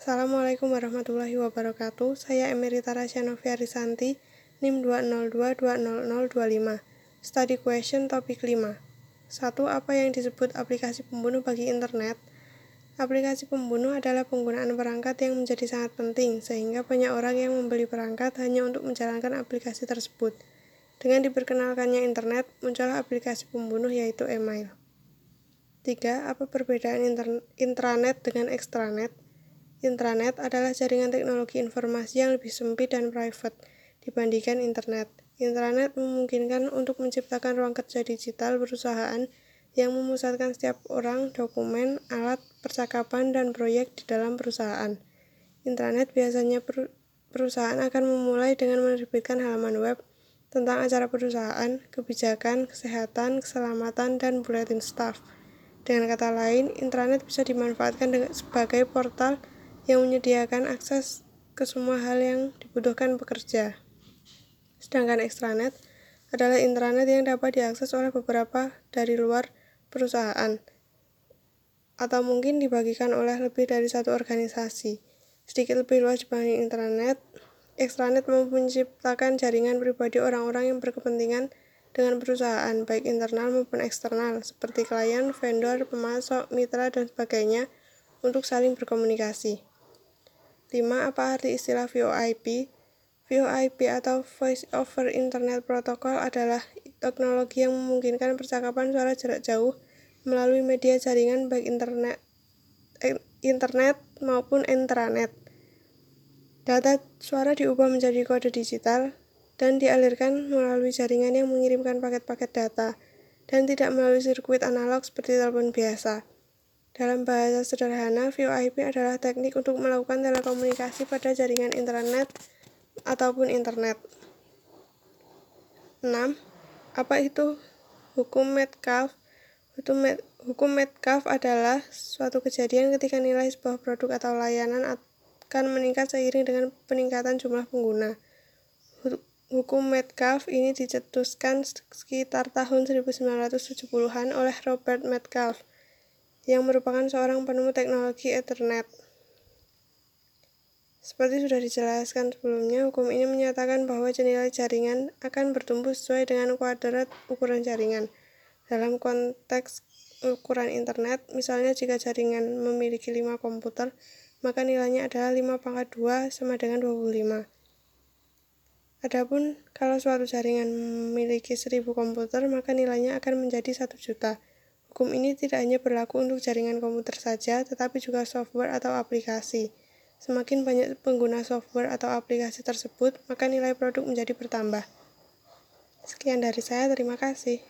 Assalamualaikum warahmatullahi wabarakatuh. Saya Emerita Rasyanovia Risanti, NIM 202200025. Study question topik 5. 1. Apa yang disebut aplikasi pembunuh bagi internet? Aplikasi pembunuh adalah penggunaan perangkat yang menjadi sangat penting, sehingga banyak orang yang membeli perangkat hanya untuk menjalankan aplikasi tersebut. Dengan diperkenalkannya internet, muncullah aplikasi pembunuh yaitu email. 3. Apa perbedaan intranet dengan extranet? Intranet adalah jaringan teknologi informasi yang lebih sempit dan private dibandingkan internet. Intranet memungkinkan untuk menciptakan ruang kerja digital perusahaan yang memusatkan setiap orang, dokumen, alat, percakapan, dan proyek di dalam perusahaan. Intranet biasanya perusahaan akan memulai dengan menerbitkan halaman web tentang acara perusahaan, kebijakan, kesehatan, keselamatan, dan buletin staff. Dengan kata lain, intranet bisa dimanfaatkan sebagai portal yang menyediakan akses ke semua hal yang dibutuhkan pekerja. Sedangkan extranet adalah intranet yang dapat diakses oleh beberapa dari luar perusahaan atau mungkin dibagikan oleh lebih dari satu organisasi. Sedikit lebih luas dibanding intranet, extranet menciptakan jaringan pribadi orang-orang yang berkepentingan dengan perusahaan, baik internal maupun eksternal, seperti klien, vendor, pemasok, mitra, dan sebagainya, untuk saling berkomunikasi. 5. Apa arti istilah VoIP? VoIP atau Voice over Internet Protocol adalah teknologi yang memungkinkan percakapan suara jarak jauh melalui media jaringan baik internet, eh, internet maupun intranet. Data suara diubah menjadi kode digital dan dialirkan melalui jaringan yang mengirimkan paket-paket data dan tidak melalui sirkuit analog seperti telepon biasa. Dalam bahasa sederhana, VoIP adalah teknik untuk melakukan telekomunikasi pada jaringan internet ataupun internet. 6. Apa itu hukum Metcalfe? Hukum Metcalfe adalah suatu kejadian ketika nilai sebuah produk atau layanan akan meningkat seiring dengan peningkatan jumlah pengguna. Hukum Metcalfe ini dicetuskan sekitar tahun 1970-an oleh Robert Metcalfe yang merupakan seorang penemu teknologi Ethernet. Seperti sudah dijelaskan sebelumnya, hukum ini menyatakan bahwa nilai jaringan akan bertumbuh sesuai dengan kuadrat ukuran jaringan. Dalam konteks ukuran internet, misalnya jika jaringan memiliki 5 komputer, maka nilainya adalah 5 pangkat 2 sama dengan 25. Adapun kalau suatu jaringan memiliki 1000 komputer, maka nilainya akan menjadi 1 juta. Hukum ini tidak hanya berlaku untuk jaringan komputer saja, tetapi juga software atau aplikasi. Semakin banyak pengguna software atau aplikasi tersebut, maka nilai produk menjadi bertambah. Sekian dari saya, terima kasih.